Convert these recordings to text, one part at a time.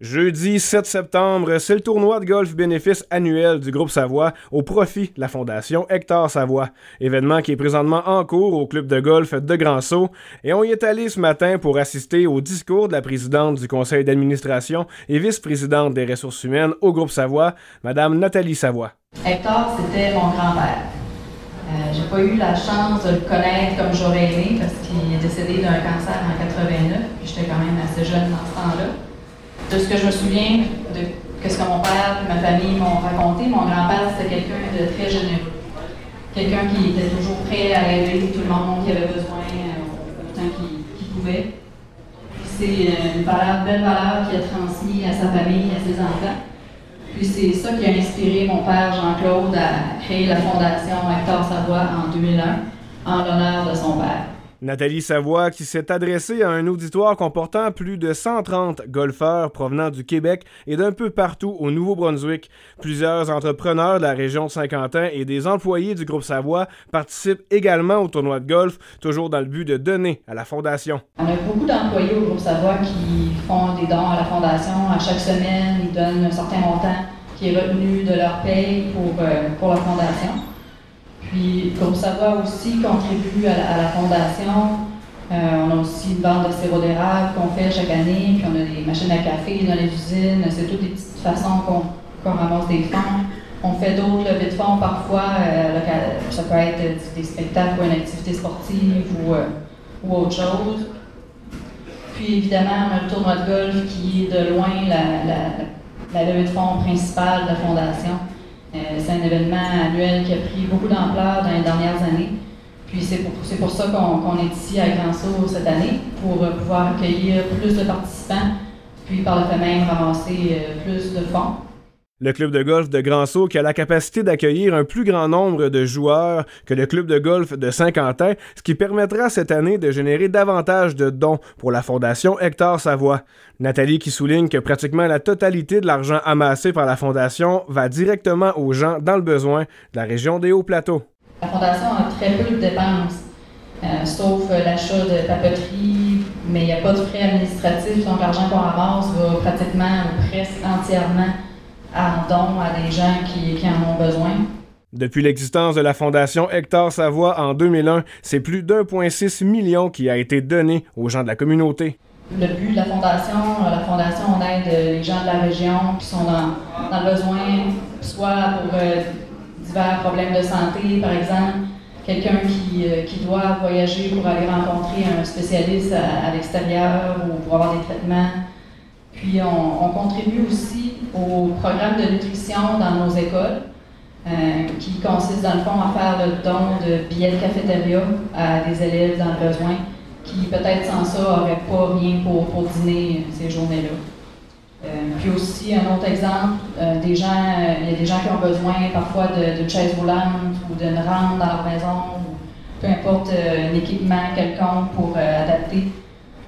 Jeudi 7 septembre, c'est le tournoi de golf bénéfice annuel du groupe Savoie au profit de la Fondation Hector Savoie. Événement qui est présentement en cours au club de golf de Grand Sault et on y est allé ce matin pour assister au discours de la présidente du conseil d'administration et vice-présidente des ressources humaines au groupe Savoie, Madame Nathalie Savoie. Hector, c'était mon grand-père. Euh, j'ai pas eu la chance de le connaître comme j'aurais aimé parce qu'il est décédé d'un cancer en 89, puis j'étais quand même assez jeune dans ce temps-là de ce que je me souviens, de ce que mon père et ma famille m'ont raconté, mon grand-père, c'était quelqu'un de très généreux. Quelqu'un qui était toujours prêt à aider tout le monde qui avait besoin euh, autant qu'il pouvait. C'est euh, une belle valeur qu'il a transmise à sa famille, à ses enfants. Puis c'est ça qui a inspiré mon père Jean-Claude à créer la fondation Hector Savoie en 2001 en l'honneur de son père. Nathalie Savoie qui s'est adressée à un auditoire comportant plus de 130 golfeurs provenant du Québec et d'un peu partout au Nouveau-Brunswick. Plusieurs entrepreneurs de la région de Saint-Quentin et des employés du groupe Savoie participent également au tournoi de golf, toujours dans le but de donner à la Fondation. On a beaucoup d'employés au groupe Savoie qui font des dons à la Fondation. À chaque semaine, ils donnent un certain montant qui est retenu de leur paye pour, euh, pour la Fondation. Puis, comme Savoie aussi contribue à la, fondation. Euh, on a aussi une vente de sirop d'érable qu'on fait chaque année, puis on a des machines à café dans les usines. C'est toutes des petites façons qu'on ramasse des fonds. On fait d'autres levées de fonds parfois. Euh, ça peut être des spectacles ou une activité sportive ou, euh, ou autre chose. Puis évidemment, on a le tournoi de golf qui est de loin la, la levée de fonds principale de la Fondation. Un événement annuel qui a pris beaucoup d'ampleur dans les dernières années. Puis c'est pour, pour, ça qu'on est ici à Grand Sault cette année, pour euh, pouvoir accueillir plus de participants, puis par le fait même ramasser euh, plus de fonds. Le club de golf de Grand Sault qui a la capacité d'accueillir un plus grand nombre de joueurs que le club de golf de Saint-Quentin, ce qui permettra cette année de générer davantage de dons pour la Fondation Hector Savoie. Nathalie qui souligne que pratiquement la totalité de l'argent amassé par la Fondation va directement aux gens dans le besoin de la région des Hauts-Plateaux. La Fondation a très peu de dépenses, euh, sauf l'achat de papeterie, mais il n'y a pas de frais administratifs, donc l'argent qu'on ramasse va pratiquement ou presque entièrement à don à des gens qui, qui en ont besoin. Depuis l'existence de la Fondation Hector Savoie en 2001, c'est plus d'1,6 million qui a été donné aux gens de la communauté. Le but de la Fondation, euh, la Fondation, on aide les gens de la région qui sont dans, dans le besoin, soit pour euh, divers problèmes de santé, par exemple, quelqu'un qui, euh, qui, doit voyager pour aller rencontrer un spécialiste à, l'extérieur ou pour avoir des traitements. Puis on, on contribue aussi au programme de nutrition dans nos écoles, euh, qui consiste dans le fond à faire le don de billets de cafétéria à des élèves dans le besoin qui peut-être sans ça n'auraient pas rien pour, pour dîner ces journées-là. Euh, puis aussi, un autre exemple, euh, des gens, il y a des gens qui ont besoin parfois de chaises roulantes ou d'une rampe dans leur maison, ou peu importe un équipement quelconque pour adapter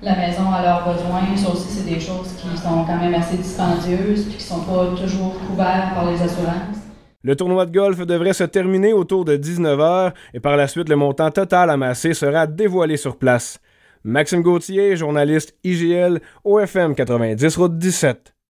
la maison à leurs besoins. Ça aussi, c'est des choses qui sont quand même assez dispendieuses et qui ne sont pas toujours couvertes par les assurances. Le tournoi de golf devrait se terminer autour de 19h et par la suite, le montant total amassé sera dévoilé sur place. Maxime Gauthier, journaliste IGL, OFM 90 Route 17.